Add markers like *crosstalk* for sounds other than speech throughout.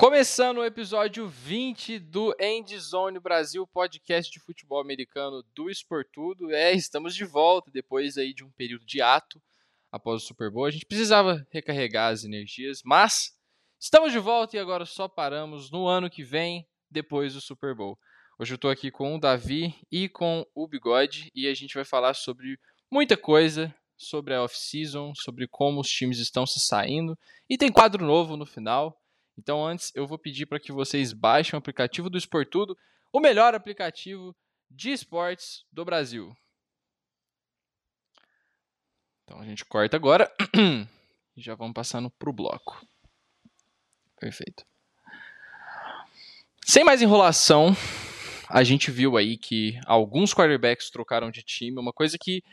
Começando o episódio 20 do Endzone Brasil, podcast de futebol americano do Esportudo. É, estamos de volta depois aí de um período de ato após o Super Bowl. A gente precisava recarregar as energias, mas estamos de volta e agora só paramos no ano que vem, depois do Super Bowl. Hoje eu estou aqui com o Davi e com o Bigode e a gente vai falar sobre muita coisa, sobre a off-season, sobre como os times estão se saindo e tem quadro novo no final. Então, antes, eu vou pedir para que vocês baixem o aplicativo do Esportudo, o melhor aplicativo de esportes do Brasil. Então, a gente corta agora *clears throat* e já vamos passando para o bloco. Perfeito. Sem mais enrolação, a gente viu aí que alguns quarterbacks trocaram de time, uma coisa que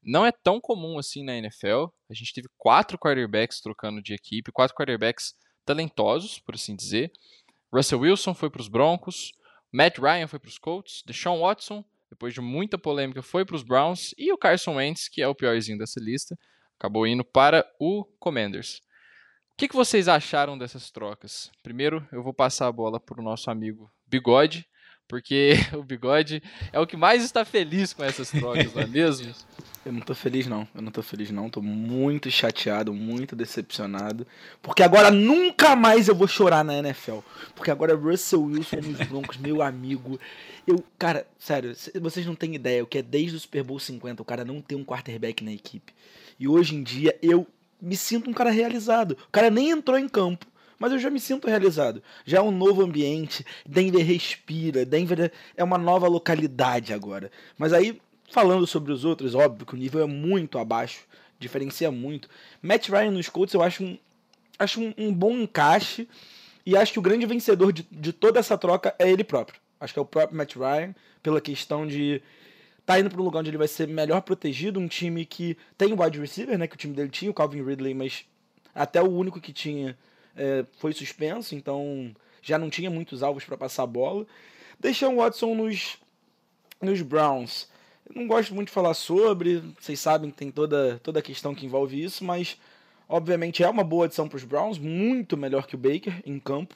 não é tão comum assim na NFL. A gente teve quatro quarterbacks trocando de equipe, quatro quarterbacks talentosos, por assim dizer. Russell Wilson foi para os Broncos, Matt Ryan foi para os Colts, Deshaun Watson, depois de muita polêmica, foi para os Browns, e o Carson Wentz, que é o piorzinho dessa lista, acabou indo para o Commanders. O que, que vocês acharam dessas trocas? Primeiro, eu vou passar a bola para o nosso amigo Bigode, porque *laughs* o Bigode é o que mais está feliz com essas trocas, não é mesmo? *laughs* Eu não tô feliz não, eu não tô feliz não, tô muito chateado, muito decepcionado, porque agora nunca mais eu vou chorar na NFL, porque agora Russell Wilson nos Broncos, meu amigo, eu, cara, sério, vocês não têm ideia o que é desde o Super Bowl 50 o cara não ter um quarterback na equipe, e hoje em dia eu me sinto um cara realizado, o cara nem entrou em campo, mas eu já me sinto realizado. Já é um novo ambiente, Denver respira, Denver é uma nova localidade agora. Mas aí Falando sobre os outros, óbvio que o nível é muito abaixo, diferencia muito. Matt Ryan nos Colts eu acho um, acho um, um bom encaixe e acho que o grande vencedor de, de toda essa troca é ele próprio. Acho que é o próprio Matt Ryan, pela questão de tá indo para um lugar onde ele vai ser melhor protegido, um time que tem o wide receiver, né, que o time dele tinha, o Calvin Ridley, mas até o único que tinha é, foi suspenso, então já não tinha muitos alvos para passar a bola. Deixou o Watson nos, nos Browns. Eu não gosto muito de falar sobre, vocês sabem que tem toda, toda a questão que envolve isso, mas obviamente é uma boa adição para os Browns, muito melhor que o Baker em campo,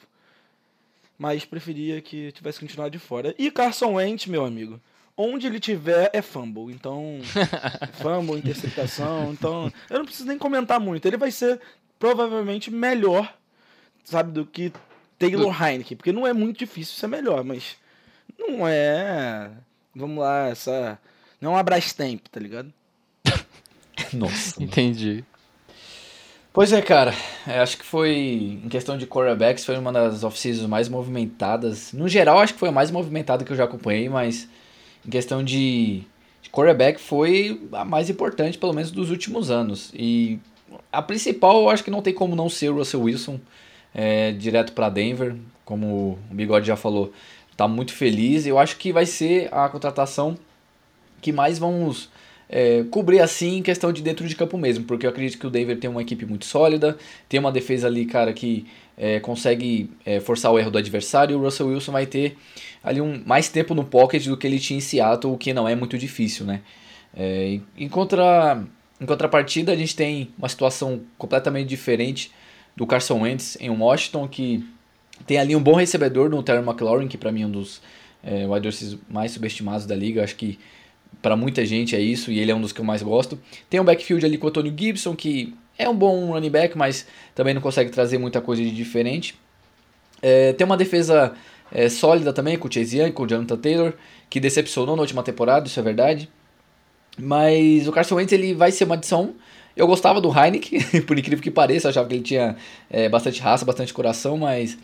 mas preferia que tivesse continuado de fora. E Carson Wentz, meu amigo, onde ele tiver é fumble, então *laughs* fumble, interceptação, então eu não preciso nem comentar muito. Ele vai ser provavelmente melhor, sabe, do que Taylor Heineken, porque não é muito difícil ser melhor, mas não é, vamos lá, essa não é uma Brastemp, tá ligado? *laughs* Nossa. Entendi. Pois é, cara. É, acho que foi, em questão de quarterbacks, foi uma das off-seasons mais movimentadas. No geral, acho que foi a mais movimentada que eu já acompanhei, mas em questão de, de quarterback foi a mais importante, pelo menos dos últimos anos. E a principal, eu acho que não tem como não ser o Russell Wilson, é, direto para Denver, como o Bigode já falou. Tá muito feliz. Eu acho que vai ser a contratação que mais vamos é, cobrir assim em questão de dentro de campo mesmo, porque eu acredito que o Denver tem uma equipe muito sólida, tem uma defesa ali, cara, que é, consegue é, forçar o erro do adversário, e o Russell Wilson vai ter ali um, mais tempo no pocket do que ele tinha em Seattle, o que não é muito difícil, né? É, em, contra, em contrapartida, a gente tem uma situação completamente diferente do Carson Wentz em Washington, que tem ali um bom recebedor no Terry McLaurin, que para mim é um dos é, wide receivers mais subestimados da liga, acho que para muita gente é isso, e ele é um dos que eu mais gosto. Tem um backfield ali com o Antonio Gibson, que é um bom running back, mas também não consegue trazer muita coisa de diferente. É, tem uma defesa é, sólida também com o Chase Young, com o Jonathan Taylor, que decepcionou na última temporada, isso é verdade. Mas o Carson Wentz ele vai ser uma adição. Eu gostava do Heineken, *laughs* por incrível que pareça, achava que ele tinha é, bastante raça, bastante coração, mas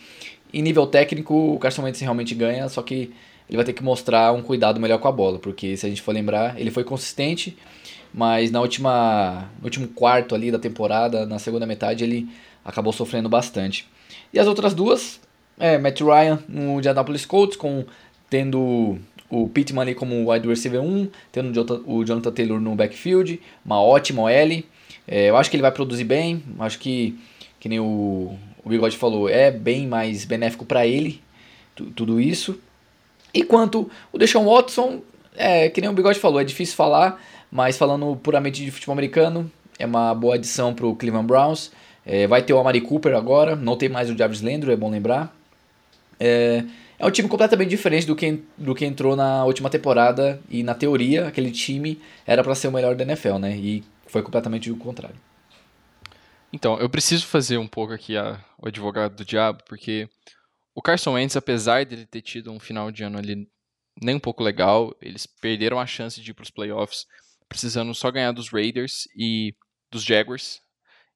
em nível técnico o Carson Wentz realmente ganha, só que ele vai ter que mostrar um cuidado melhor com a bola, porque se a gente for lembrar, ele foi consistente, mas na última, no último quarto ali da temporada, na segunda metade, ele acabou sofrendo bastante. E as outras duas, é, Matt Ryan no Indianapolis Colts, com, tendo o Pittman ali como wide receiver 1, tendo o Jonathan Taylor no backfield, uma ótima OL. É, eu acho que ele vai produzir bem, acho que, que nem o, o Bigode falou, é bem mais benéfico para ele, tudo isso. E quanto o Deshaun Watson, é, que nem o Bigode falou, é difícil falar, mas falando puramente de futebol americano, é uma boa adição para o Cleveland Browns. É, vai ter o Amari Cooper agora, não tem mais o Jarvis Landry, é bom lembrar. É, é um time completamente diferente do que, do que entrou na última temporada e na teoria aquele time era para ser o melhor da NFL, né? E foi completamente o contrário. Então, eu preciso fazer um pouco aqui a, o advogado do diabo, porque o Carson Wentz, apesar dele ter tido um final de ano ali nem um pouco legal, eles perderam a chance de ir para os playoffs, precisando só ganhar dos Raiders e dos Jaguars,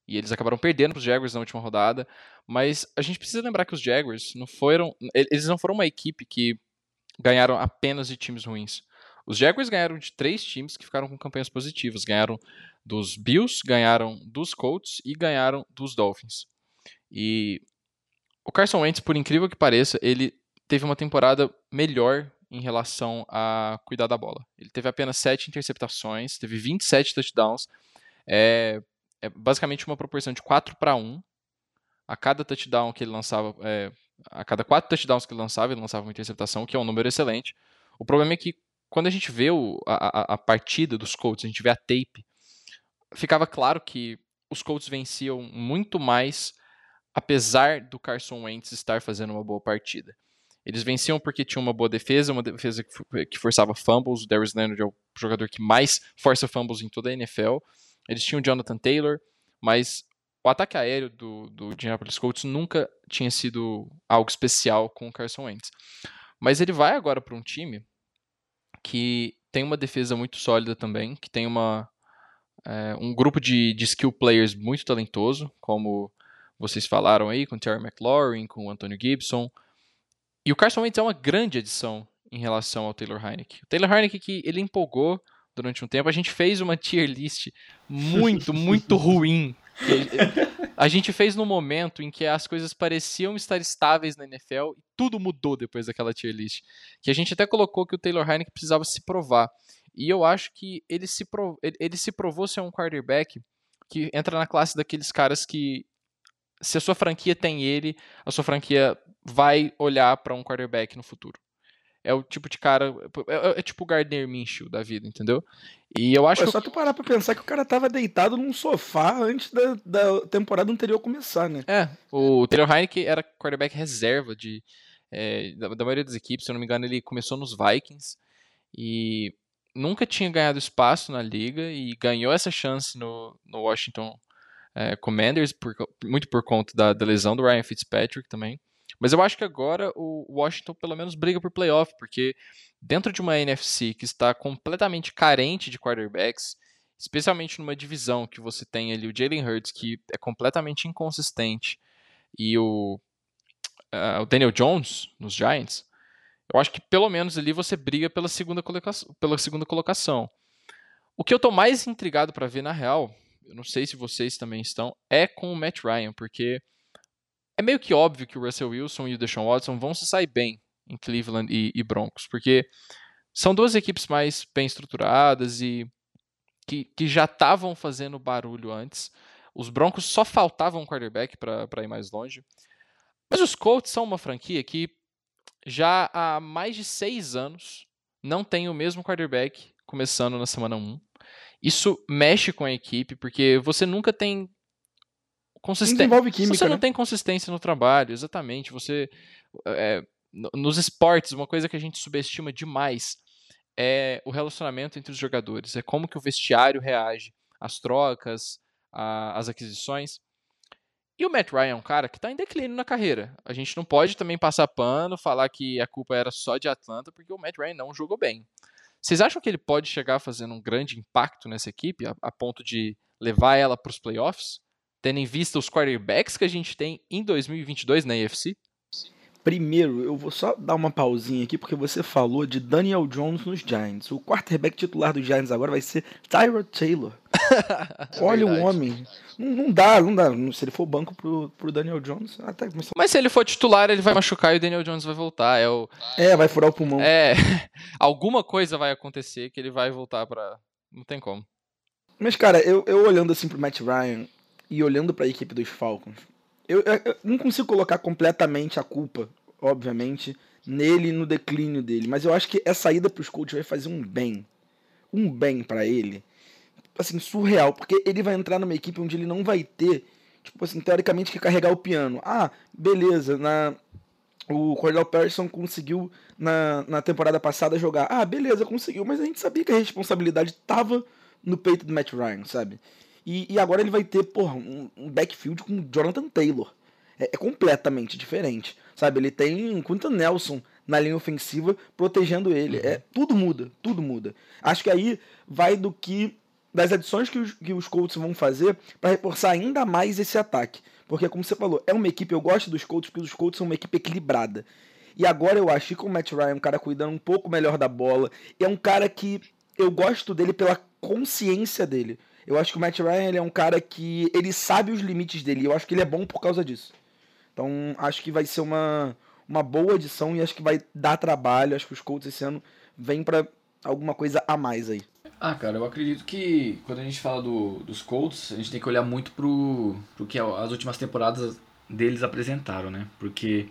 e eles acabaram perdendo para os Jaguars na última rodada, mas a gente precisa lembrar que os Jaguars não foram, eles não foram uma equipe que ganharam apenas de times ruins. Os Jaguars ganharam de três times que ficaram com campanhas positivas. Ganharam dos Bills, ganharam dos Colts e ganharam dos Dolphins. E o Carson Wentz, por incrível que pareça, ele teve uma temporada melhor em relação a cuidar da bola. Ele teve apenas 7 interceptações, teve 27 touchdowns. É, é basicamente uma proporção de 4 para 1. A cada touchdown que ele lançava, é, a cada 4 touchdowns que ele lançava, ele lançava uma interceptação, que é um número excelente. O problema é que quando a gente vê o, a, a, partida dos Colts, a gente vê a tape, ficava claro que os Colts venciam muito mais, apesar do Carson Wentz estar fazendo uma boa partida. Eles venciam porque tinham uma boa defesa, uma defesa que forçava fumbles. O Darius Leonard é o jogador que mais força fumbles em toda a NFL. Eles tinham o Jonathan Taylor, mas o ataque aéreo do, do Indianapolis Colts nunca tinha sido algo especial com o Carson Wentz. Mas ele vai agora para um time que tem uma defesa muito sólida também, que tem uma, é, um grupo de, de skill players muito talentoso, como vocês falaram aí, com o Terry McLaurin, com o Antonio Gibson. E o Carson Wentz é uma grande adição em relação ao Taylor Heineke. O Taylor Heineke que ele empolgou durante um tempo, a gente fez uma *laughs* tier list muito, muito ruim a gente fez no momento em que as coisas pareciam estar estáveis na NFL e tudo mudou depois daquela tier list. Que a gente até colocou que o Taylor Heineken precisava se provar. E eu acho que ele se, prov... ele se provou ser um quarterback que entra na classe daqueles caras que, se a sua franquia tem ele, a sua franquia vai olhar para um quarterback no futuro é o tipo de cara. É, é, é tipo o Gardner Minshew da vida, entendeu? E eu acho. Pô, é só tu parar pra pensar que o cara tava deitado num sofá antes da, da temporada anterior começar, né? É, o Taylor Heineke era quarterback reserva de, é, da, da, maioria das equipes, se eu não me engano, ele começou nos Vikings e nunca tinha ganhado espaço na liga e ganhou essa chance no, no Washington é, Commanders, por, muito por conta da, da lesão do Ryan Fitzpatrick também. Mas eu acho que agora o Washington pelo menos briga por playoff, porque dentro de uma NFC que está completamente carente de quarterbacks, especialmente numa divisão que você tem ali o Jalen Hurts, que é completamente inconsistente, e o, uh, o Daniel Jones nos Giants, eu acho que pelo menos ali você briga pela segunda colocação. Pela segunda colocação. O que eu estou mais intrigado para ver na real, eu não sei se vocês também estão, é com o Matt Ryan, porque é meio que óbvio que o Russell Wilson e o Deshaun Watson vão se sair bem em Cleveland e, e Broncos, porque são duas equipes mais bem estruturadas e que, que já estavam fazendo barulho antes. Os Broncos só faltavam um quarterback para ir mais longe. Mas os Colts são uma franquia que já há mais de seis anos não tem o mesmo quarterback começando na semana 1. Isso mexe com a equipe, porque você nunca tem consistência. Química, você não né? tem consistência no trabalho, exatamente. Você. É, nos esportes, uma coisa que a gente subestima demais é o relacionamento entre os jogadores. É como que o vestiário reage às trocas, às aquisições. E o Matt Ryan é um cara que está em declínio na carreira. A gente não pode também passar pano, falar que a culpa era só de Atlanta, porque o Matt Ryan não jogou bem. Vocês acham que ele pode chegar fazendo um grande impacto nessa equipe, a, a ponto de levar ela para os playoffs? tendo em vista os quarterbacks que a gente tem em 2022 na AFC? Primeiro, eu vou só dar uma pausinha aqui, porque você falou de Daniel Jones nos Giants. O quarterback titular dos Giants agora vai ser Tyrod Taylor. *laughs* Olha o homem. Não, não, dá, não dá. Se ele for banco pro, pro Daniel Jones, até. Mas se ele for titular, ele vai machucar e o Daniel Jones vai voltar. É, o... é vai furar o pulmão. É, *laughs* alguma coisa vai acontecer que ele vai voltar pra. Não tem como. Mas, cara, eu, eu olhando assim pro Matt Ryan, e olhando para a equipe dos Falcons, eu, eu, não consigo colocar completamente a culpa, obviamente, nele e no declínio dele, mas eu acho que essa ida para os Colts vai fazer um bem, um bem para ele, assim surreal, porque ele vai entrar numa equipe onde ele não vai ter, tipo assim, teoricamente que carregar o piano. Ah, beleza, na o Cordell Patterson conseguiu na, na temporada passada jogar. Ah, beleza, conseguiu, mas a gente sabia que a responsabilidade tava no peito do Matt Ryan, sabe? E, e agora ele vai ter, porra, um, um backfield com Jonathan Taylor. É, é, completamente diferente, sabe? Ele tem um Quinton Nelson na linha ofensiva protegendo ele. É, uhum. tudo muda, tudo muda. Acho que aí vai do que das adições que os, que os Colts vão fazer para reforçar ainda mais esse ataque. Porque, como você falou, é uma equipe, eu gosto dos Colts porque os Colts são uma equipe equilibrada. E agora eu acho que com o Matt Ryan, um cara cuidando um pouco melhor da bola, é um cara que eu gosto dele pela consciência dele. Eu acho que o Matt Ryan ele é um cara que ele sabe os limites dele. Eu acho que ele é bom por causa disso. Então acho que vai ser uma, uma boa edição e acho que vai dar trabalho. Acho que os Colts esse ano vêm para alguma coisa a mais aí. Ah, cara, eu acredito que quando a gente fala do, dos Colts, a gente tem que olhar muito pro, pro que as últimas temporadas deles apresentaram, né? Porque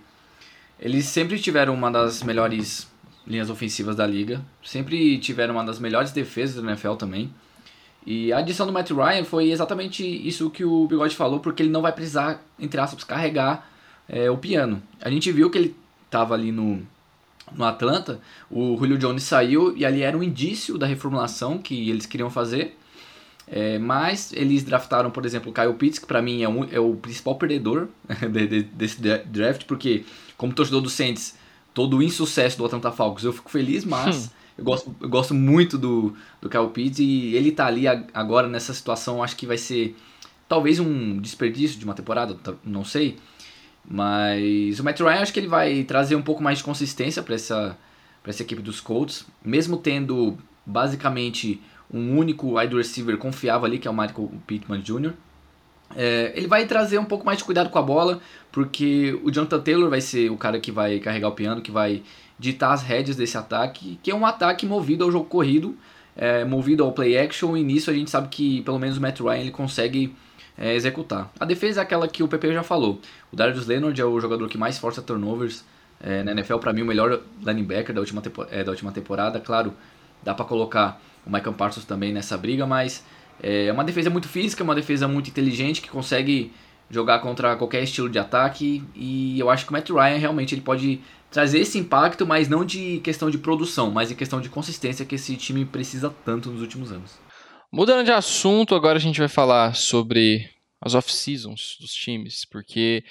eles sempre tiveram uma das melhores linhas ofensivas da liga, sempre tiveram uma das melhores defesas da NFL também. E a adição do Matt Ryan foi exatamente isso que o Bigode falou, porque ele não vai precisar, entre aspas, carregar é, o piano. A gente viu que ele estava ali no, no Atlanta, o Julio Jones saiu e ali era um indício da reformulação que eles queriam fazer. É, mas eles draftaram, por exemplo, o Kyle Pitts, que para mim é, um, é, o principal perdedor *laughs* de, de, desse draft, porque como torcedor do Saints, todo o insucesso do Atlanta Falcons, eu fico feliz, mas hum. Eu, gosto, eu gosto muito do, do Kyle Pitts e ele tá ali agora nessa situação, acho que vai ser talvez um desperdício de uma temporada, não sei. Mas o Matt Ryan acho que ele vai trazer um pouco mais de consistência para essa, essa equipe dos Colts, mesmo tendo basicamente um único wide receiver confiável ali, que é o Michael Pittman Jr. É, ele vai trazer um pouco mais de cuidado com a bola, porque o Jonathan Taylor vai ser o cara que vai carregar o piano, que vai ditar as rédeas desse ataque, que é um ataque movido ao jogo corrido, é, movido ao play action, e nisso a gente sabe que pelo menos o Matt Ryan ele consegue é, executar. A defesa é aquela que o PP já falou. O Darius Leonard é o jogador que mais força turnovers é, na NFL, para mim o melhor linebacker da última, é, da última temporada. Claro, dá para colocar o Michael Parsons também nessa briga, mas é uma defesa muito física, uma defesa muito inteligente que consegue jogar contra qualquer estilo de ataque e eu acho que o Matt Ryan realmente ele pode trazer esse impacto, mas não de questão de produção, mas em questão de consistência que esse time precisa tanto nos últimos anos. Mudando de assunto, agora a gente vai falar sobre as off-seasons dos times, porque,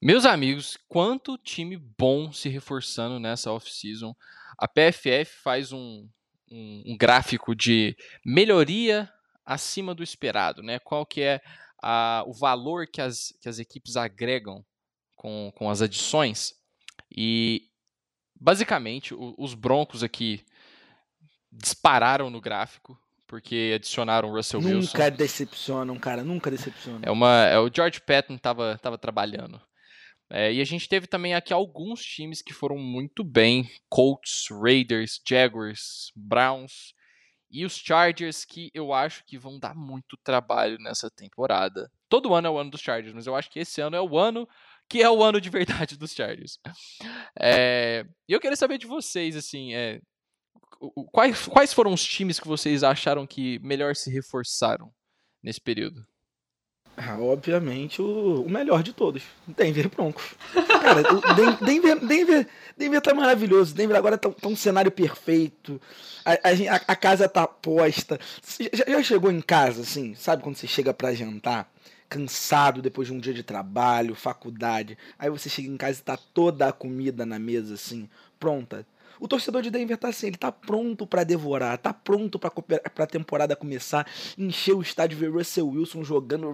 meus amigos, quanto time bom se reforçando nessa off-season. A PFF faz um, um, um, gráfico de melhoria acima do esperado, né? Qual que é a, o valor que as, que as equipes agregam com, com as adições. E, basicamente, o, os Broncos aqui dispararam no gráfico, porque adicionaram o Russell nunca Wilson. Nunca decepcionam, cara, nunca decepcionam. É uma, é, o George Patton tava, tava trabalhando. É, e a gente teve também aqui alguns times que foram muito bem: Colts, Raiders, Jaguars, Browns e os Chargers, que eu acho que vão dar muito trabalho nessa temporada. Todo ano é o ano dos Chargers, mas eu acho que esse ano é o ano que é o ano de verdade dos Chargers. É, *laughs* eu queria saber de vocês, assim, é, quais, quais foram os times que vocês acharam que melhor se reforçaram nesse período? Ah, obviamente o, o, melhor de todos, Denver Broncos. Cara, Denver, Denver, Denver tá maravilhoso. Denver agora tá, tá um cenário perfeito. A, a, a, casa tá posta. Já, já chegou em casa, assim, sabe quando você chega para jantar? Cansado depois de um dia de trabalho, faculdade. Aí você chega em casa e tá toda a comida na mesa, assim, pronta o torcedor de Denver tá assim, ele tá pronto para devorar, tá pronto para a temporada começar, encher o estádio, ver Russell Wilson jogando,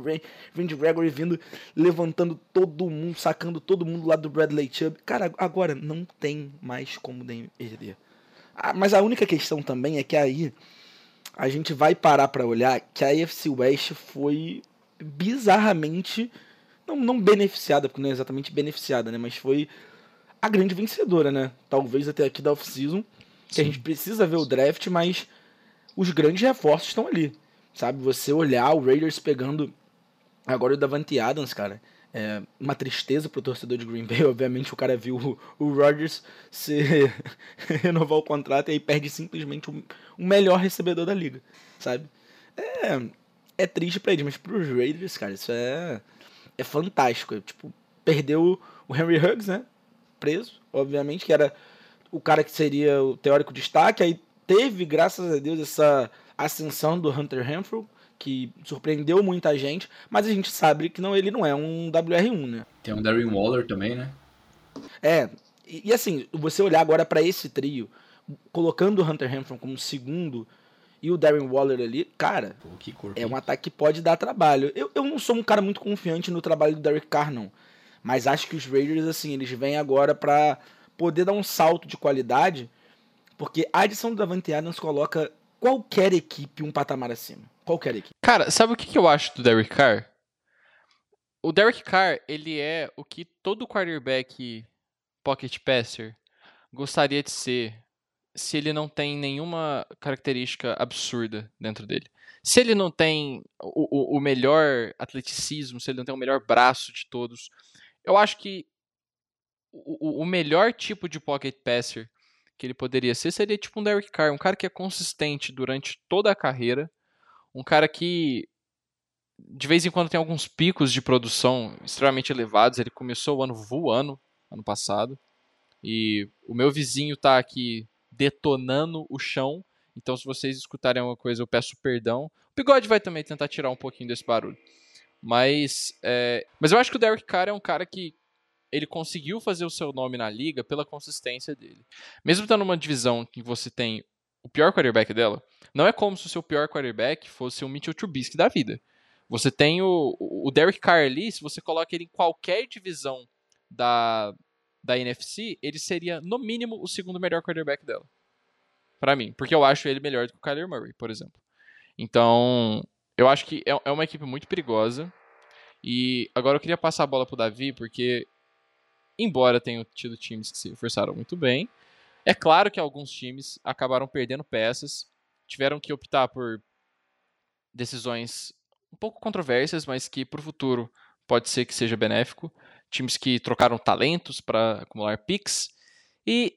Randy Gregory vindo, levantando todo mundo, sacando todo mundo lá do Bradley Chubb. Cara, agora não tem mais como Denver perder. Ah, mas a única questão também é que aí a gente vai parar para olhar que a AFC West foi bizarramente não, não beneficiada, porque não é exatamente beneficiada, né, mas foi a grande vencedora, né? Talvez até aqui da off-season, que a gente precisa ver o draft, mas os grandes reforços estão ali. Sabe? Você olhar o Raiders pegando agora o Davante Adams, cara. É uma tristeza pro torcedor de Green Bay. *laughs* Obviamente o cara viu o, o Rodgers se *laughs* renovar o contrato e aí perde simplesmente o, o melhor recebedor da liga, sabe? É, é triste pra eles, mas pros Raiders, cara, isso é, é fantástico. Tipo, perdeu o Henry Huggs, né? Preso, obviamente, que era o cara que seria o teórico destaque. Aí teve, graças a Deus, essa ascensão do Hunter Renfrew, que surpreendeu muita gente, mas a gente sabe que não, ele não é um WR1, né? Tem um Darren Waller também, né? É, e, e assim, você olhar agora para esse trio, colocando o Hunter Renfrew como segundo e o Darren Waller ali, cara, Pô, é um ataque que pode dar trabalho. Eu, eu não sou um cara muito confiante no trabalho do Derek Carr, não. Mas acho que os Raiders, assim, eles vêm agora para poder dar um salto de qualidade, porque a adição do Davante Adams coloca qualquer equipe um patamar acima. Qualquer equipe. Cara, sabe o que, eu acho do Derek Carr? O Derek Carr, ele é o que todo quarterback pocket passer gostaria de ser se ele não tem nenhuma característica absurda dentro dele. Se ele não tem o, o, o melhor atleticismo, se ele não tem o melhor braço de todos, eu acho que o, o melhor tipo de pocket passer que ele poderia ser seria tipo um Derek Carr, um cara que é consistente durante toda a carreira, um cara que de vez em quando tem alguns picos de produção extremamente elevados. Ele começou o ano voando ano passado. E o meu vizinho tá aqui detonando o chão. Então, se vocês escutarem alguma coisa, eu peço perdão. O Bigode vai também tentar tirar um pouquinho desse barulho. Mas, é, mas eu acho que o Derek Carr é um cara que ele conseguiu fazer o seu nome na liga pela consistência dele. Mesmo estando numa divisão que você tem o pior quarterback dela, não é como se o seu pior quarterback fosse o Mitchell Trubisky da vida. Você tem o, o Derek Carr ali, se você coloca ele em qualquer divisão da, da NFC, ele seria, no mínimo, o segundo melhor quarterback dela. para mim. Porque eu acho ele melhor do que o Kyler Murray, por exemplo. Então, eu acho que é, é uma equipe muito perigosa. E agora eu queria passar a bola pro Davi, porque, embora tenham tido times que se reforçaram muito bem, é claro que alguns times acabaram perdendo peças, tiveram que optar por decisões um pouco controversas, mas que para o futuro pode ser que seja benéfico. Times que trocaram talentos para acumular picks. E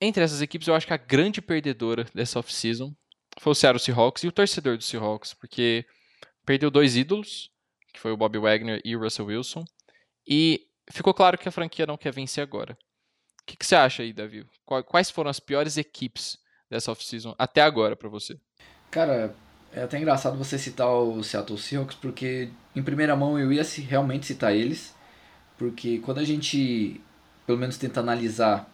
entre essas equipes, eu acho que a grande perdedora dessa off-season foi o Seattle Seahawks e o torcedor do Seahawks, porque perdeu dois ídolos, que foi o Bobby Wagner e o Russell Wilson, e ficou claro que a franquia não quer vencer agora. O que, que você acha aí, Davi? Quais foram as piores equipes dessa off-season até agora para você? Cara, é até engraçado você citar o Seattle Seahawks, porque em primeira mão eu ia realmente citar eles, porque quando a gente, pelo menos, tenta analisar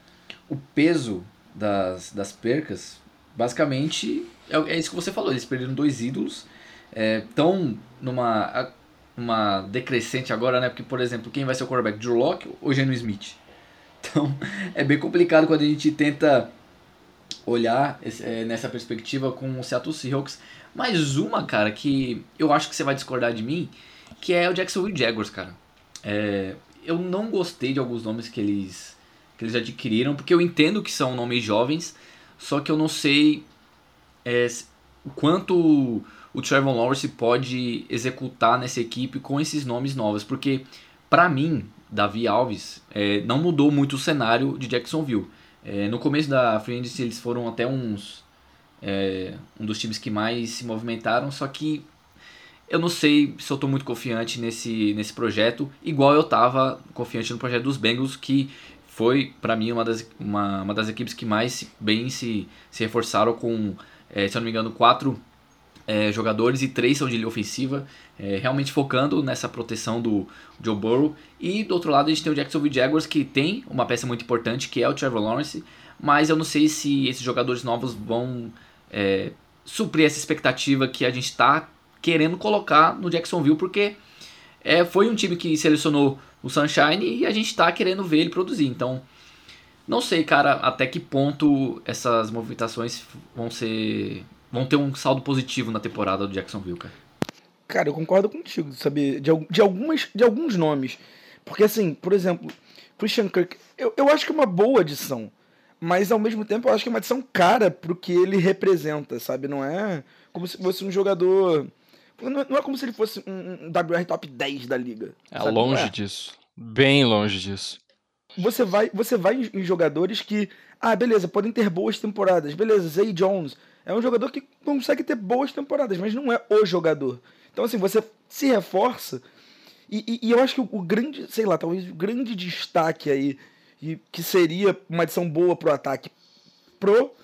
o peso das, das percas, basicamente é, é isso que você falou, eles perderam dois ídolos, estão é, numa uma decrescente agora, né? Porque, por exemplo, quem vai ser o quarterback? Drew Locke ou Geno Smith? *laughs* Então, é bem complicado quando a gente tenta olhar esse, é, nessa perspectiva com o Seattle Seahawks. Mais uma, cara, que eu acho que você vai discordar de mim, que é o Jacksonville Jaguars, cara. É, eu não gostei de alguns nomes que eles, que eles adquiriram, porque eu entendo que são nomes jovens, só que eu não sei é, quanto o Trevor Lawrence pode executar nessa equipe com esses nomes novos, porque para mim, Davi Alves é, não mudou muito o cenário de Jacksonville. É, no começo da Agency eles foram até uns é, um dos times que mais se movimentaram, só que eu não sei se eu estou muito confiante nesse, nesse projeto, igual eu estava confiante no projeto dos Bengals, que foi para mim uma das, uma, uma das equipes que mais bem se, se reforçaram com, é, se eu não me engano, quatro é, jogadores e três são de linha ofensiva, é, realmente focando nessa proteção do Joe Burrow. E do outro lado a gente tem o Jacksonville Jaguars, que tem uma peça muito importante, que é o Trevor Lawrence, mas eu não sei se esses jogadores novos vão é, suprir essa expectativa que a gente está querendo colocar no Jacksonville, porque é, foi um time que selecionou o Sunshine e a gente está querendo ver ele produzir. Então, não sei, cara, até que ponto essas movimentações vão ser vão ter um saldo positivo na temporada do Jacksonville, cara. Cara, eu concordo contigo, sabe? De, de, algumas, de alguns nomes. Porque, assim, por exemplo, Christian Kirk, eu, eu acho que é uma boa adição. Mas, ao mesmo tempo, eu acho que é uma adição cara pro que ele representa, sabe? Não é como se fosse um jogador. Não é como se ele fosse um, WR top 10 da liga. É sabe? longe é. disso. Bem longe disso. Você vai, você vai em jogadores que. Ah, beleza, podem ter boas temporadas. Beleza, Zay Jones é um jogador que consegue ter boas temporadas, mas não é o jogador. Então, assim, você se reforça. E, e, e eu acho que o, o, grande, sei lá, talvez o grande destaque aí e que seria uma adição boa pro ataque pro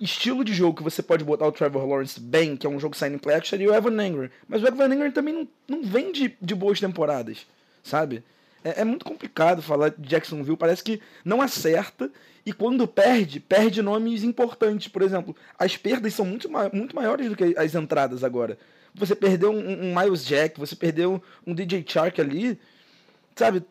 estilo de jogo que você pode botar o Trevor Lawrence bem, que é um jogo signing play action, seria o Evan Engram. Mas o Evan Engram também não, não vem de, de boas temporadas, sabe? É, é, muito complicado falar de Jacksonville, parece que não acerta e quando perde, perde nomes importantes. Por exemplo, as perdas são muito, muito maiores do que as entradas agora. Você perdeu um, um Miles Jack, você perdeu um DJ Chark ali, sabe?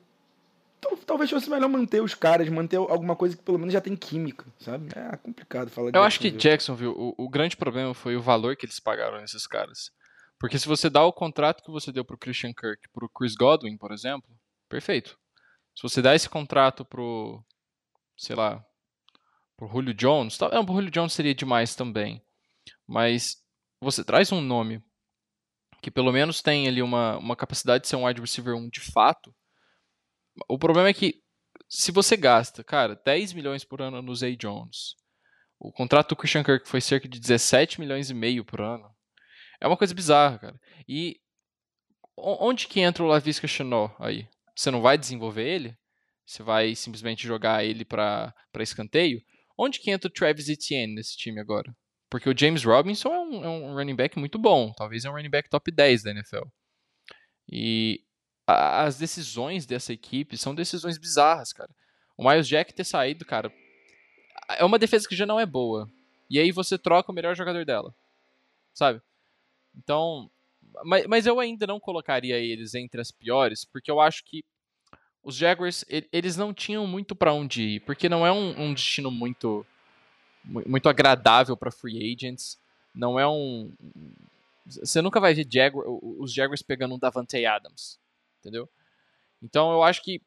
talvez fosse melhor manter os caras, manter alguma coisa que pelo menos já tem química, sabe? É complicado falar Eu acho que Jacksonville, o, o grande problema foi o valor que eles pagaram nesses caras. Porque se você dá o contrato que você deu pro Christian Kirk, pro Chris Godwin, por exemplo, perfeito. Se você dá esse contrato pro, sei lá, pro Julio Jones, tá, não, pro Julio Jones seria demais também. Mas você traz um nome que pelo menos tem ali uma, uma capacidade de ser um wide receiver 1 de fato, o problema é que se você gasta, cara, 10 milhões por ano no Zay Jones, o contrato do Christian Kirk foi cerca de 17 milhões e meio por ano. É uma coisa bizarra, cara. E onde que entra o Lavisca Chenot aí? Você não vai desenvolver ele? Você vai simplesmente jogar ele para escanteio? Onde que entra o Travis Etienne nesse time agora? Porque o James Robinson é um, é um running back muito bom. Talvez é um running back top 10 da NFL. E as decisões dessa equipe são decisões bizarras, cara. O Miles Jack ter saído, cara, é uma defesa que já não é boa. E aí você troca o melhor jogador dela. Sabe? Então. Mas, mas eu ainda não colocaria eles entre as piores, porque eu acho que os Jaguars, eles não tinham muito para onde ir, porque não é um, um destino muito muito agradável para free agents. Não é um. Você nunca vai ver Jaguar, os Jaguars pegando um Davante Adams entendeu? Então eu acho que,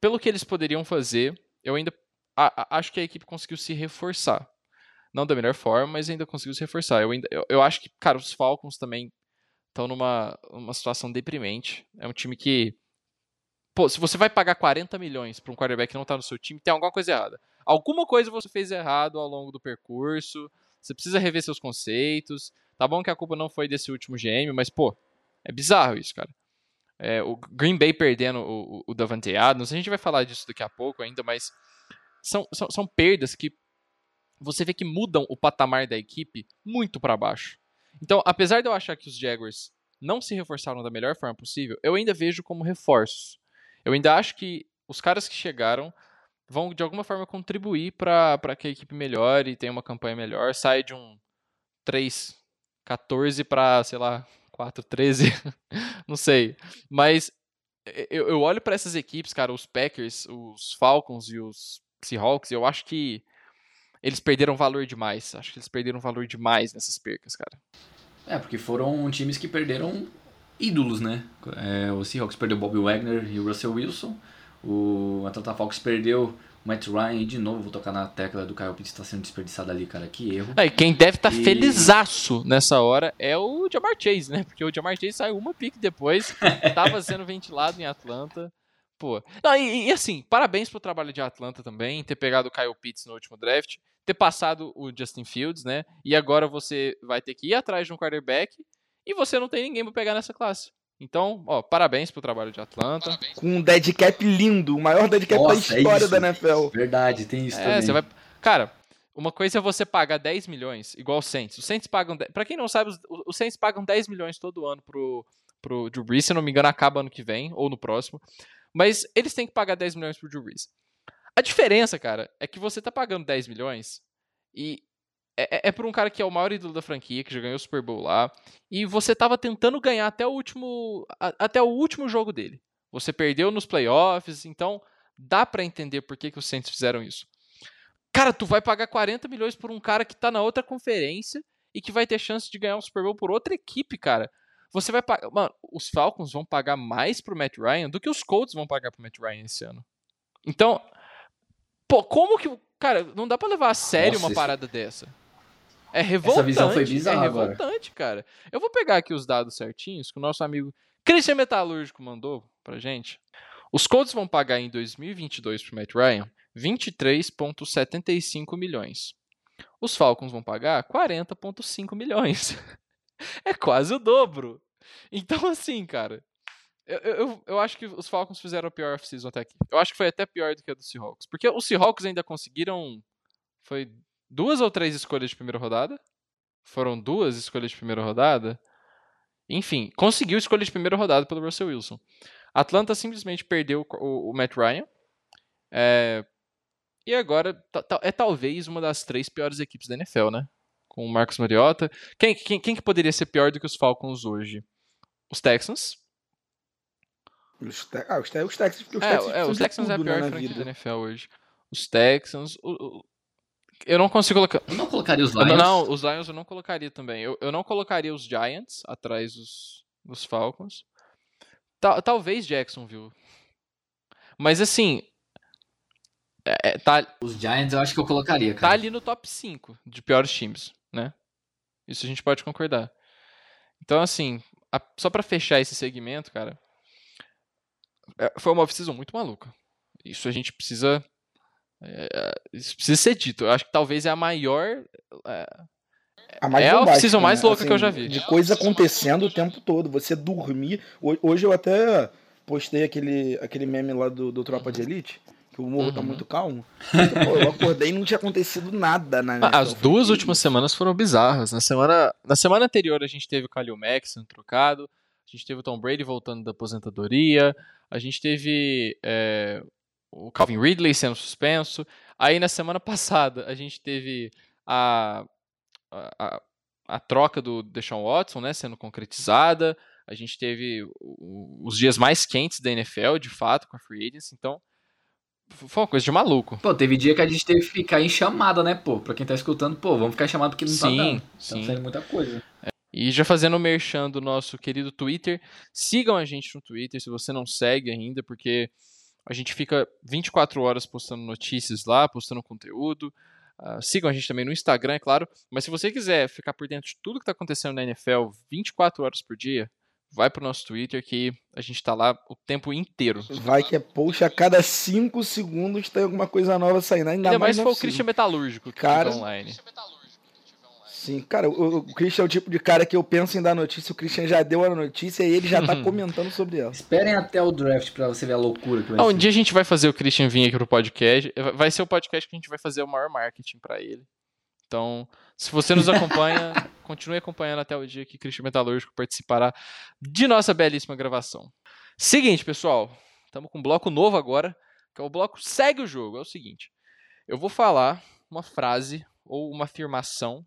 pelo que eles poderiam fazer, eu ainda a, a, acho que a equipe conseguiu se reforçar. Não da melhor forma, mas ainda conseguiu se reforçar. Eu, ainda, eu, eu acho que, cara, os Falcons também estão numa uma situação deprimente. É um time que. Pô, se você vai pagar 40 milhões para um quarterback que não está no seu time, tem alguma coisa errada. Alguma coisa você fez errado ao longo do percurso. Você precisa rever seus conceitos. Tá bom que a culpa não foi desse último GM, mas, pô, é bizarro isso, cara. É, o Green Bay perdendo o, o Davante Adams, a gente vai falar disso daqui a pouco ainda, mas são, são, são perdas que você vê que mudam o patamar da equipe muito para baixo. Então, apesar de eu achar que os Jaguars não se reforçaram da melhor forma possível, eu ainda vejo como reforços. Eu ainda acho que os caras que chegaram vão de alguma forma contribuir para que a equipe melhore e tenha uma campanha melhor, saia de um 3-14 para, sei lá, 4, 13, *laughs* não sei. Mas eu, eu olho para essas equipes, cara, os Packers, os Falcons e os Seahawks, eu acho que eles perderam valor demais. Acho que eles perderam valor demais nessas percas, cara. É, porque foram times que perderam ídolos, né? É, o Seahawks perdeu Bobby Wagner e o Russell Wilson. O Atlanta Falcons perdeu Matt Ryan, e de novo, vou tocar na tecla do Kyle Pitts está sendo desperdiçado ali, cara. Que erro. É, quem deve estar tá e... felizaço nessa hora é o Jamar Chase, né? Porque o Jamar Chase saiu uma pique depois, *laughs* estava sendo ventilado em Atlanta. Pô. Não, e, e, assim, parabéns pro trabalho de Atlanta também, ter pegado o Kyle Pitts no último draft, ter passado o Justin Fields, né? E agora você vai ter que ir atrás de um quarterback e você não tem ninguém para pegar nessa classe. Então, ó, parabéns pro trabalho de Atlanta. Parabéns. Com um dead cap lindo, o maior dead cap Nossa, da é história é da NFL. Verdade, tem isso é, também. Você vai... Cara, uma coisa é você pagar 10 milhões, igual o Saints. Os Saints pagam. Para quem não sabe, os, os Saints pagam 10 milhões todo ano pro, pro Drew Brees. Se não me engano, acaba ano que vem, ou no próximo. Mas eles têm que pagar 10 milhões pro Drew Brees. A diferença, cara, é que você tá pagando 10 milhões e é, é, é por um cara que é o maior ídolo da franquia, que já ganhou o Super Bowl lá. E você tava tentando ganhar até o último, a, até o último jogo dele. Você perdeu nos playoffs, então dá para entender por que, que os Saints fizeram isso. Cara, tu vai pagar 40 milhões por um cara que tá na outra conferência e que vai ter chance de ganhar um Super Bowl por outra equipe, cara. Você vai pagar. Mano, os Falcons vão pagar mais pro Matt Ryan do que os Colts vão pagar pro Matt Ryan esse ano. Então, pô, como que. Cara, não dá pra levar a sério Nossa, uma parada dessa. É revoltante. Essa visão foi bizarra É revoltante, cara. Eu vou pegar aqui os dados certinhos que o nosso amigo Christian Metalúrgico mandou pra gente. Os Colts vão pagar em 2022 pro Matt Ryan 23,75 milhões. Os Falcons vão pagar 40,5 milhões. *laughs* é quase o dobro. Então, assim, cara, Eu, eu, eu acho que os Falcons fizeram a pior off-season até aqui. Eu acho que foi até pior do que a do Seahawks. Porque os Seahawks ainda conseguiram. Foi duas ou três escolhas de primeira rodada? Foram duas escolhas de primeira rodada? Enfim, conseguiu escolha de primeira rodada pelo Russell Wilson. Atlanta simplesmente perdeu o, o Matt Ryan. É, e agora é talvez uma das três piores equipes da NFL, né? Com o Marcos Mariota. Quem, quem, quem que poderia ser pior do que os Falcons hoje? Os Texans. Os, te ah, os, te os Texans. Os é, Texans, é, os Texans é a pior franquia da NFL hoje. Os Texans. O, o, eu não consigo colocar. Eu não colocaria os Lions. Não, não, os Lions eu não colocaria também. Eu, eu não colocaria os Giants atrás dos, dos Falcons. Ta, talvez Jacksonville. Mas assim, é, é, tá, Os Giants eu acho que eu colocaria, tá cara. Tá ali no top 5 de piores times, né? Isso a gente pode concordar. Então, assim, a, só para fechar esse segmento, cara, é, foi uma off-season muito maluca. Isso a gente precisa. É, isso precisa ser dito. Eu acho que talvez é a maior. É, a mais é a mais né? louca assim, que eu já vi. De coisa acontecendo o tempo todo. Você dormir. Hoje eu até postei aquele, aquele meme lá do, do Tropa de Elite que o morro tá uhum. tá muito calmo. Pô, eu acordei e não tinha acontecido nada na As duas últimas semanas foram bizarras. Na semana, na semana anterior a gente teve o Kalil Mack sendo trocado, a gente teve o Tom Brady voltando da aposentadoria, a gente teve é, o Calvin Ridley sendo suspenso. Aí na semana *laughs* passada a gente teve a, a, a troca do Deshaun Watson né, sendo concretizada. A gente teve os dias mais quentes da NFL, de fato, com a Free Agency. Então, foi uma coisa de maluco. Pô, teve dia que a gente teve que ficar em chamada, né, pô? Pra quem tá escutando, pô, vamos ficar chamado porque não tá sim, tá dando. Tá sim. saindo muita coisa. É. E já fazendo o merchan do nosso querido Twitter, sigam a gente no Twitter se você não segue ainda, porque a gente fica 24 horas postando notícias lá, postando conteúdo. Uh, sigam a gente também no Instagram, é claro. Mas se você quiser ficar por dentro de tudo que está acontecendo na NFL 24 horas por dia, vai pro nosso Twitter que a gente tá lá o tempo inteiro. Vai que é post a cada 5 segundos tem alguma coisa nova saindo. Ainda, Ainda mais se for o Christian Metalúrgico que cara, online. Sim, cara, o, o, Christian é o tipo de cara que eu penso em dar notícia, o Christian já deu a notícia e ele já tá *laughs* comentando sobre ela. Esperem até o draft pra você ver a loucura que vai ah, ser. Um dia a gente vai fazer o Christian vir aqui pro podcast, vai ser o podcast que a gente vai fazer o maior marketing para ele. Então, se você nos *laughs* acompanha, continue acompanhando até o dia que Cristian Metalúrgico participará de nossa belíssima gravação. Seguinte, pessoal, estamos com um bloco novo agora, que é o bloco Segue o Jogo. É o seguinte, eu vou falar uma frase ou uma afirmação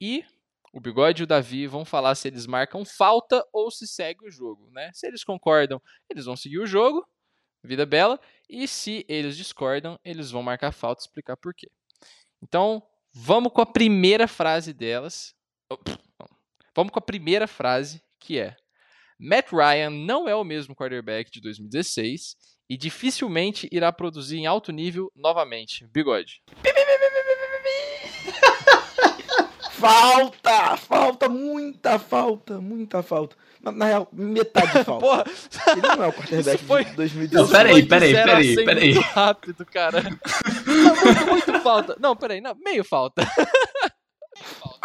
e o Bigode e o Davi vão falar se eles marcam falta ou se segue o jogo, né? Se eles concordam, eles vão seguir o jogo, vida bela, e se eles discordam, eles vão marcar falta e explicar por quê. Então, Vamos com a primeira frase delas. Vamos com a primeira frase, que é: Matt Ryan não é o mesmo quarterback de 2016 e dificilmente irá produzir em alto nível novamente. Bigode. *laughs* Falta! Falta, muita falta, muita falta. Na, na real, metade falta. *laughs* Porra. Ele não é o quarterback foi... de 2016. Não, peraí, peraí, peraí, peraí. Muito rápido, cara. *laughs* muito, muito falta. Não, peraí, não, meio falta.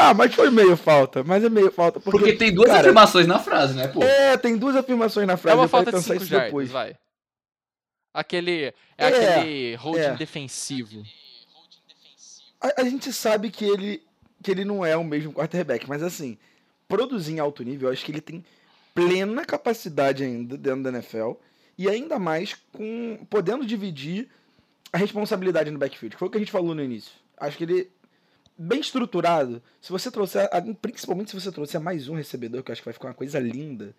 Ah, mas foi meio falta, mas é meio falta. Porque, porque tem duas cara, afirmações na frase, né, pô? É, tem duas afirmações na frase. É uma falta de cinco jardas, depois. vai. Aquele, é, é aquele holding é. defensivo. A, a gente sabe que ele, que ele não é o mesmo quarterback, mas assim, produzir em alto nível, eu acho que ele tem plena capacidade ainda dentro da NFL e ainda mais com podendo dividir a responsabilidade no backfield, que foi o que a gente falou no início. Acho que ele bem estruturado. Se você trouxer, principalmente se você trouxer mais um recebedor, que eu acho que vai ficar uma coisa linda,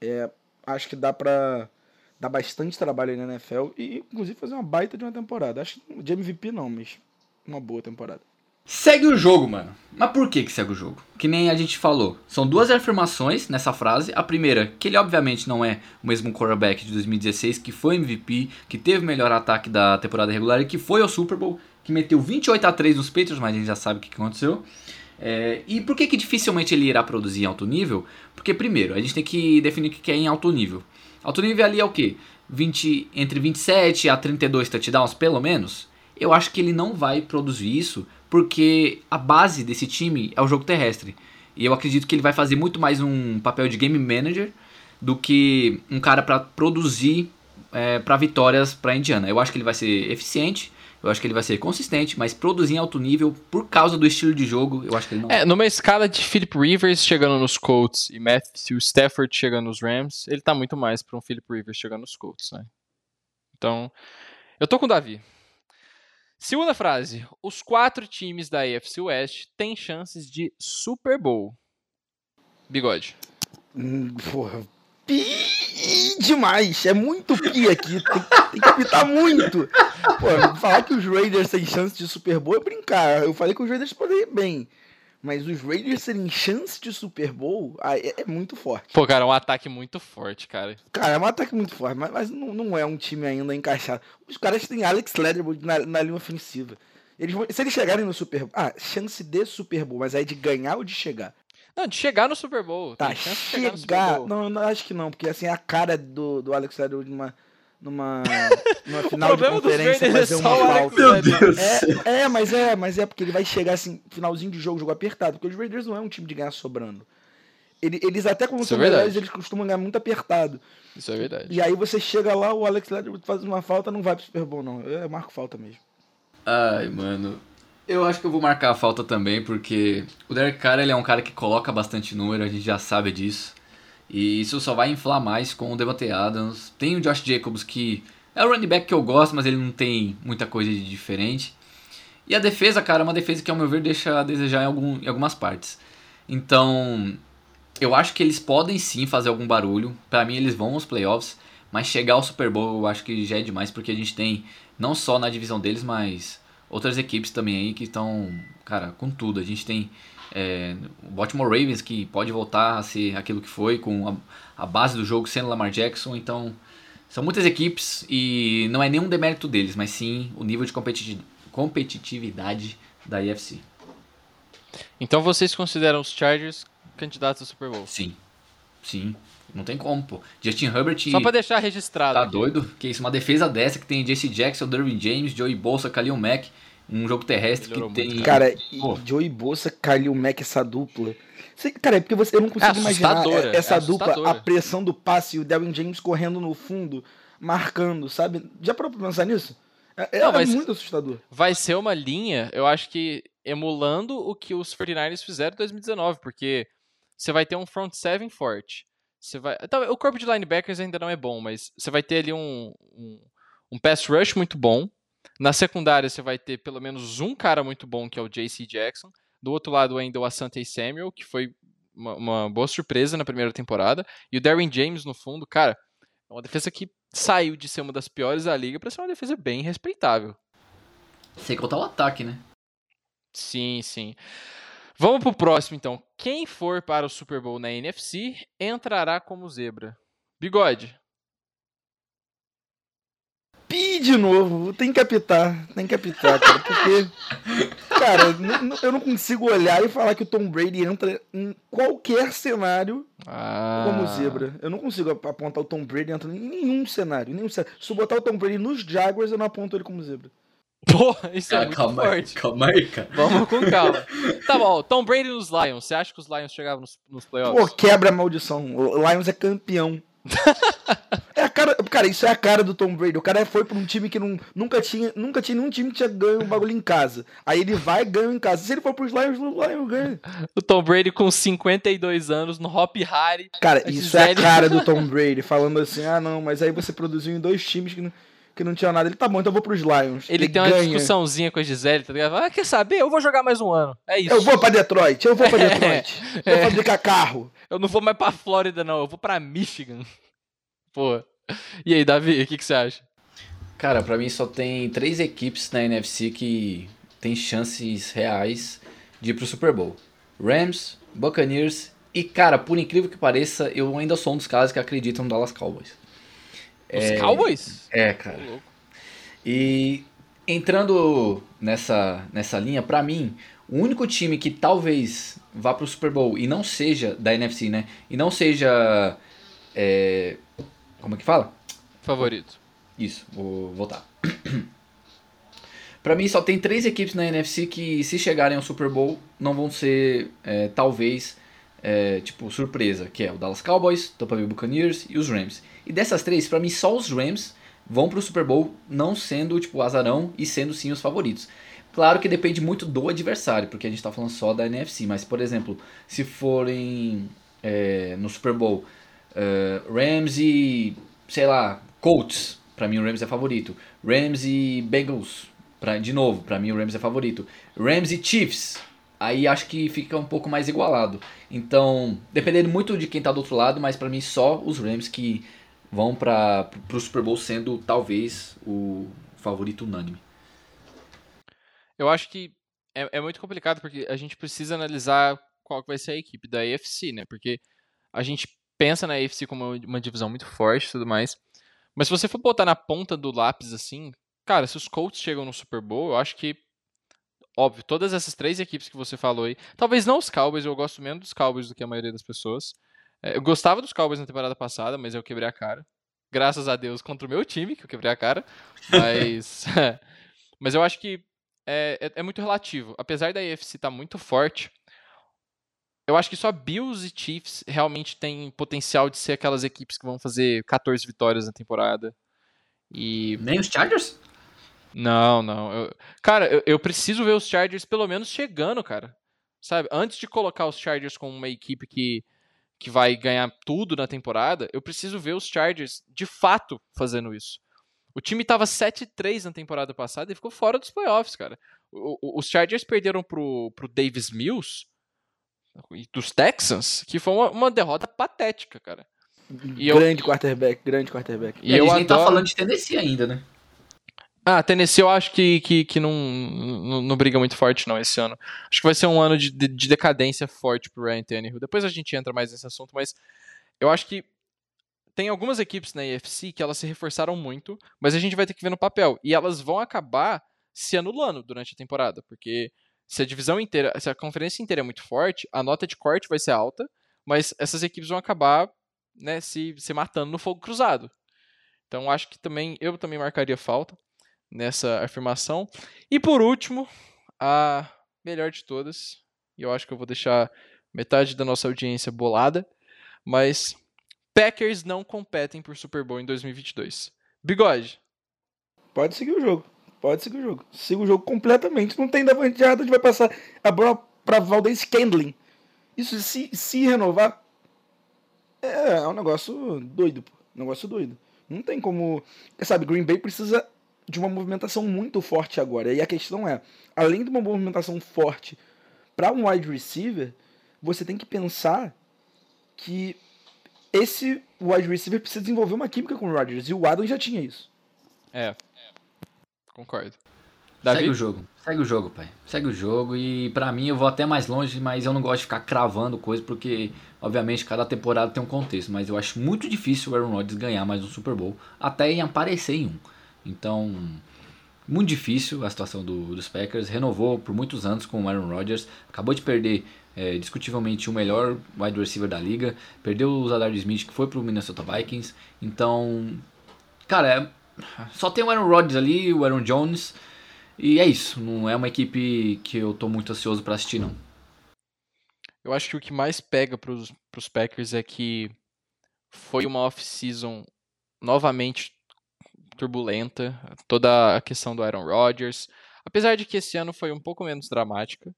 é, acho que dá pra dar bastante trabalho na NFL e inclusive fazer uma baita de uma temporada. Acho que de MVP não, mas uma boa temporada. Segue o jogo, mano. Mas por que que segue o jogo? Que nem a gente falou. São duas afirmações nessa frase. A primeira, que ele obviamente não é o mesmo quarterback de 2016, que foi MVP, que teve o melhor ataque da temporada regular e que foi ao Super Bowl, que meteu 28 a 3 nos Patriots, mas a gente já sabe o que aconteceu. É, e por que que dificilmente ele irá produzir em alto nível? Porque primeiro, a gente tem que definir o que é em alto nível. Alto nível ali é o quê? 20, entre 27 a 32 touchdowns, pelo menos? Eu acho que ele não vai produzir isso porque a base desse time é o jogo terrestre. E eu acredito que ele vai fazer muito mais um papel de game manager do que um cara para produzir é, para vitórias para Indiana. Eu acho que ele vai ser eficiente, eu acho que ele vai ser consistente, mas produzir em alto nível por causa do estilo de jogo, eu acho que ele não. É, numa escala de Philip Rivers chegando nos Colts e Matthew Stafford chegando nos Rams, ele tá muito mais para um Philip Rivers chegando nos Colts, né? Então, eu tô com o Davi. Segunda frase. Os quatro times da AFC West têm chances de Super Bowl. Bigode. Hum, porra. Pi demais. É muito pi aqui. Tem, tem que apitar muito. Pô, falar que os Raiders têm chance de Super Bowl é brincar. Eu falei que os Raiders podem ir bem. Mas os Raiders terem chance de Super Bowl é, é, muito forte. Pô, cara, é um ataque muito forte, cara. Cara, é um ataque muito forte, mas, mas não, não, é um time ainda encaixado. Os caras têm Alex Leatherwood na, na linha ofensiva. Eles vão, se eles chegarem no Super Bowl. Ah, chance de Super Bowl, mas aí de ganhar ou de chegar? Não, de chegar no Super Bowl. Tá, chegar. chegar não, não, acho que não, porque assim, a cara do, do Alex Leatherwood numa numa, *laughs* numa final de conferência fazer uma falta. Meu Deus. É, é, mas é, mas é porque ele vai chegar assim, finalzinho de jogo, jogo apertado, porque os Raiders não é um time de ganhar sobrando. Ele, eles até quando Isso são é melhores, eles costumam ganhar muito apertado. Isso é verdade. E aí você chega lá, o Alex Leatherwood faz uma falta, não vai pro Super Bowl não. Eu marco falta mesmo. Ai, mano. Eu acho que eu vou marcar a falta também, porque o Derek Carr ele é um cara que coloca bastante número, a gente já sabe disso. E isso só vai inflar mais com o Devante Adams. Tem o Josh Jacobs que é o running back que eu gosto, mas ele não tem muita coisa de diferente. E a defesa, cara, é uma defesa que ao meu ver deixa a desejar em, algum, em algumas partes. Então, eu acho que eles podem sim fazer algum barulho. Para mim, eles vão aos playoffs. Mas chegar ao Super Bowl eu acho que já é demais, porque a gente tem, não só na divisão deles, mas outras equipes também aí que estão, cara, com tudo. A gente tem é, o Baltimore Ravens que pode voltar a ser aquilo que foi com a, a, base do jogo sendo Lamar Jackson. Então são muitas equipes e não é nenhum demérito deles, mas sim o nível de competitividade da IFC. Então vocês consideram os Chargers candidatos ao Super Bowl? Sim, sim. Não tem como, pô. Justin Herbert. Só pra deixar registrado. Tá aqui. doido? Que isso? Uma defesa dessa que tem Jesse Jackson, Derwin James, Joey Bolsa, Khalil Mack um jogo terrestre Melhorou que tem. Muito, cara, Pô. Joey Bossa, Kalil Mack, essa dupla. Cara, é porque você, eu não consigo é imaginar essa é dupla, a pressão do passe e o Darwin James correndo no fundo, marcando, sabe? Já parou pra pensar nisso? É, não, é muito assustador. Vai ser uma linha, eu acho que emulando o que os 49ers fizeram em 2019, porque você vai ter um front seven forte. Você vai, então, o corpo de linebackers ainda não é bom, mas você vai ter ali um, um, um pass rush muito bom. Na secundária, você vai ter pelo menos um cara muito bom, que é o JC Jackson. Do outro lado, ainda o Asante Samuel, que foi uma, uma, boa surpresa na primeira temporada. E o Darren James, no fundo, cara, é uma defesa que saiu de ser uma das piores da liga para ser uma defesa bem respeitável. Sem contar o ataque, né? Sim, sim. Vamos pro próximo, então. Quem for para o Super Bowl na NFC entrará como zebra. Bigode, Pi de novo, tem que apitar, tem que apitar, cara, porque, cara, eu não consigo olhar e falar que o Tom Brady entra em qualquer cenário ah. como zebra. Eu não consigo apontar o Tom Brady entra em nenhum cenário, nenhum cenário. Se eu botar o Tom Brady nos Jaguars, eu não aponto ele como zebra. Porra, isso é ah, muito calma forte. Aí, calma aí, cara. Vamos com calma. *laughs* Tá bom, Tom Brady nos Lions. Você acha que os Lions chegavam nos, nos playoffs? Pô, quebra a maldição. O Lions é campeão. *laughs* é a cara, cara, isso é a cara do Tom Brady. O cara foi pra um time que não, nunca tinha, nunca tinha nenhum time que tinha ganho um bagulho em casa. Aí ele vai e ganha em casa. Se ele for pros Lions, o Lions ganha. O Tom Brady com 52 anos no Hop Harry. Cara, isso é a cara *laughs* do Tom Brady, falando assim: "Ah, não, mas aí você produziu em dois times que não que não tinha nada. Ele tá bom, então eu vou pros Lions. Ele, ele tem uma ganha. discussãozinha com a Gisele, tá ligado? Ah, quer saber? Eu vou jogar mais um ano. É isso. Eu vou pra Detroit, eu vou pra *laughs* Detroit. É, vou fabricar carro. Eu não vou mais pra Flórida, não. Eu vou pra Michigan. Pô. E aí, Davi, o que, que você acha? Cara, para mim só tem três equipes na NFC que tem chances reais de ir pro Super Bowl: Rams, Buccaneers e, cara, por incrível que pareça, eu ainda sou um dos caras que acreditam no Dallas Cowboys. Os é... Cowboys? É, cara. E entrando nessa, nessa linha, para mim, o único time que talvez vá pro Super Bowl e não seja da NFC, né? E não seja é, como é que fala? Favorito. Isso, vou voltar. *clears throat* Para mim só tem três equipes na NFC que se chegarem ao Super Bowl não vão ser é, talvez é, tipo, surpresa, que é o Dallas Cowboys, Tampa Bay Buccaneers e os Rams. E dessas três, para mim, só os Rams vão pro Super Bowl não sendo, tipo, azarão e sendo sim os favoritos. Claro que depende muito do adversário, porque a gente tá falando só da NFC, mas, por exemplo, se forem é, no Super Bowl uh, Rams e, sei lá, Colts, para mim o Rams é favorito. Rams e Bengals, pra, de novo, para mim o Rams é favorito. Rams e Chiefs, aí acho que fica um pouco mais igualado. Então, dependendo muito de quem tá do outro lado, mas para mim só os Rams que vão para o Super Bowl sendo talvez o favorito unânime. Eu acho que é, é, muito complicado porque a gente precisa analisar qual vai ser a equipe da AFC, né? Porque a gente pensa na AFC como uma divisão muito forte e tudo mais. Mas se você for botar na ponta do lápis assim, cara, se os Colts chegam no Super Bowl, eu acho que óbvio, todas essas três equipes que você falou aí, talvez não os Cowboys, eu gosto menos dos Cowboys do que a maioria das pessoas. É, eu gostava dos Cowboys na temporada passada, mas eu quebrei a cara. Graças a Deus contra o meu time, que eu quebrei a cara. Mas, *laughs* mas eu acho que é, é, é, muito relativo. Apesar da AFC estar tá muito forte, eu acho que só Bills e Chiefs realmente têm potencial de ser aquelas equipes que vão fazer 14 vitórias na temporada. E... Nem os Chargers? Não, não. Eu, cara, eu, eu, preciso ver os Chargers pelo menos chegando, cara. Sabe? Antes de colocar os Chargers como uma equipe que, que vai ganhar tudo na temporada, eu preciso ver os Chargers de fato fazendo isso. O time tava 7-3 na temporada passada e ficou fora dos playoffs, cara. O, o, os Chargers perderam pro, pro Davis Mills dos Texans, que foi uma, uma derrota patética, cara. E grande eu... quarterback, grande quarterback. E, e eu a gente adoro... tá falando de Tennessee ainda, né? Ah, Tennessee eu acho que, que, que não, não, não, briga muito forte não esse ano. Acho que vai ser um ano de, de, de decadência forte pro Ryan Tannehill. Depois a gente entra mais nesse assunto, mas eu acho que tem algumas equipes na AFC que elas se reforçaram muito, mas a gente vai ter que ver no papel. E elas vão acabar se anulando durante a temporada, porque se a divisão inteira, se a conferência inteira é muito forte, a nota de corte vai ser alta, mas essas equipes vão acabar né, se, se matando no fogo cruzado. Então acho que também eu também marcaria falta nessa afirmação. E por último, a melhor de todas, e eu acho que eu vou deixar metade da nossa audiência bolada, mas Packers não competem por Super Bowl em 2022. Bigode. Pode seguir o jogo. Pode seguir o jogo. Siga o jogo completamente. Não tem Davante a gente vai passar a bola para Valdez Candling. Isso se, se renovar é, é um negócio doido, pô. Um negócio doido. Não tem como. Sabe, Green Bay precisa de uma movimentação muito forte agora. E a questão é, além de uma movimentação forte para um wide receiver, você tem que pensar que esse wide receiver precisa desenvolver uma química com o Rodgers. E o Adam já tinha isso. É. Concordo. Davi? Segue o jogo. Segue o jogo, pai. Segue o jogo. E para mim eu vou até mais longe, mas eu não gosto de ficar cravando coisa, porque, obviamente, cada temporada tem um contexto. Mas eu acho muito difícil o Aaron Rodgers ganhar mais um Super Bowl, até em aparecer em um. Então, muito difícil a situação do, dos Packers. Renovou por muitos anos com o Aaron Rodgers. Acabou de perder é, discutivelmente o melhor wide receiver da liga. Perdeu o Zadar Smith, que foi pro Minnesota Vikings. Então, cara, é, só tem o Aaron Rodgers ali, o Aaron Jones. E é isso. Não é uma equipe que eu tô muito ansioso para assistir, não. Eu acho que o que mais pega pros, pros Packers é que foi uma off-season novamente turbulenta, toda a questão do Aaron Rodgers. Apesar de que esse ano foi um pouco menos dramática,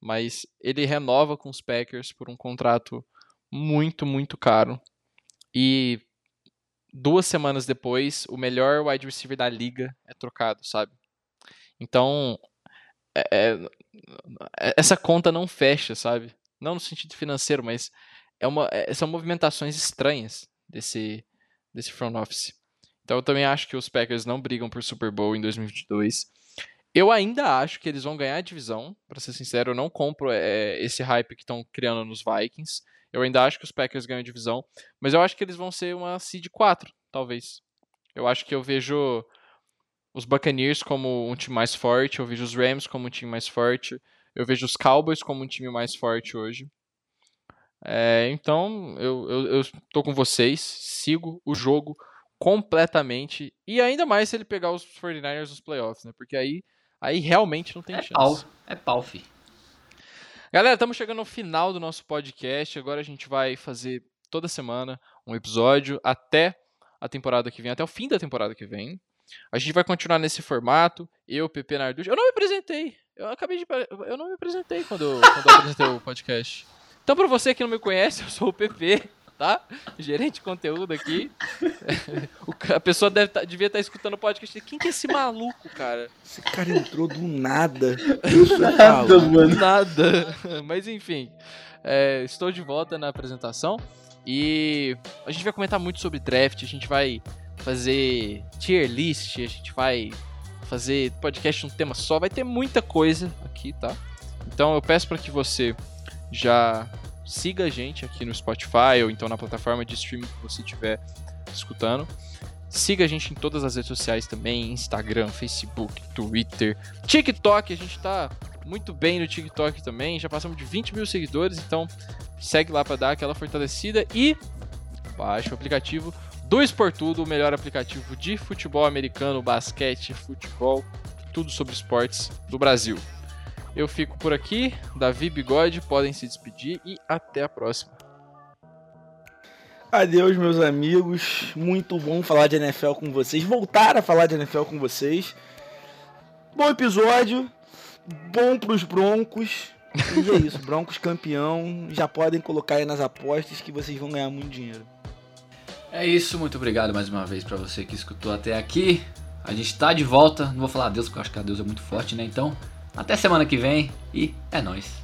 mas ele renova com os Packers por um contrato muito, muito caro. E duas semanas depois, o melhor wide receiver da liga é trocado, sabe? Então, é, é, essa conta não fecha, sabe? Não no sentido financeiro, mas é uma, é, são movimentações estranhas desse, desse front office. Então eu também acho que os Packers não brigam por Super Bowl em 2022. Eu ainda acho que eles vão ganhar a divisão, para ser sincero, eu não compro é, esse hype que estão criando nos Vikings. Eu ainda acho que os Packers ganham a divisão, mas eu acho que eles vão ser uma seed 4, talvez. Eu acho que eu vejo os Buccaneers como um time mais forte, eu vejo os Rams como um time mais forte, eu vejo os Cowboys como um time mais forte hoje. É, então, eu, eu, eu tô com vocês, sigo o jogo completamente. E ainda mais se ele pegar os 49ers nos playoffs, né? Porque aí, aí realmente não tem é chance. Pau. É pau, fi. Galera, estamos chegando ao final do nosso podcast. Agora a gente vai fazer toda semana um episódio até a temporada que vem, até o fim da temporada que vem. A gente vai continuar nesse formato. Eu, Pepe Narducci. Eu não me apresentei. Eu acabei de. Eu não me apresentei quando, quando eu apresentei o podcast. Então, para você que não me conhece, eu sou o PP, tá? Gerente de conteúdo aqui. *laughs* a pessoa deve tá, devia estar tá escutando o podcast. Quem que é esse maluco, cara? Esse cara entrou do nada. Do nada, mano. Do nada. *laughs* Mas enfim, é, estou de volta na apresentação. E a gente vai comentar muito sobre draft. A gente vai fazer tier list. A gente vai fazer podcast um tema só. Vai ter muita coisa aqui, tá? Então eu peço para que você já siga a gente aqui no Spotify ou então na plataforma de streaming que você estiver escutando. Siga a gente em todas as redes sociais também: Instagram, Facebook, Twitter, TikTok. A gente tá muito bem no TikTok também. Já passamos de 20 mil seguidores, então segue lá para dar aquela fortalecida e baixe o aplicativo do Esportudo, o melhor aplicativo de futebol americano, basquete, futebol, tudo sobre esportes do Brasil. Eu fico por aqui, Davi Bigode, podem se despedir e até a próxima. Adeus, meus amigos. Muito bom falar de NFL com vocês. Voltar a falar de NFL com vocês. Bom episódio. Bom pros Broncos. E é isso, Broncos campeão. Já podem colocar aí nas apostas que vocês vão ganhar muito dinheiro. É isso, muito obrigado mais uma vez para você que escutou até aqui. A gente tá de volta. Não vou falar adeus porque eu acho que adeus é muito forte, né? Então, até semana que vem e é nóis.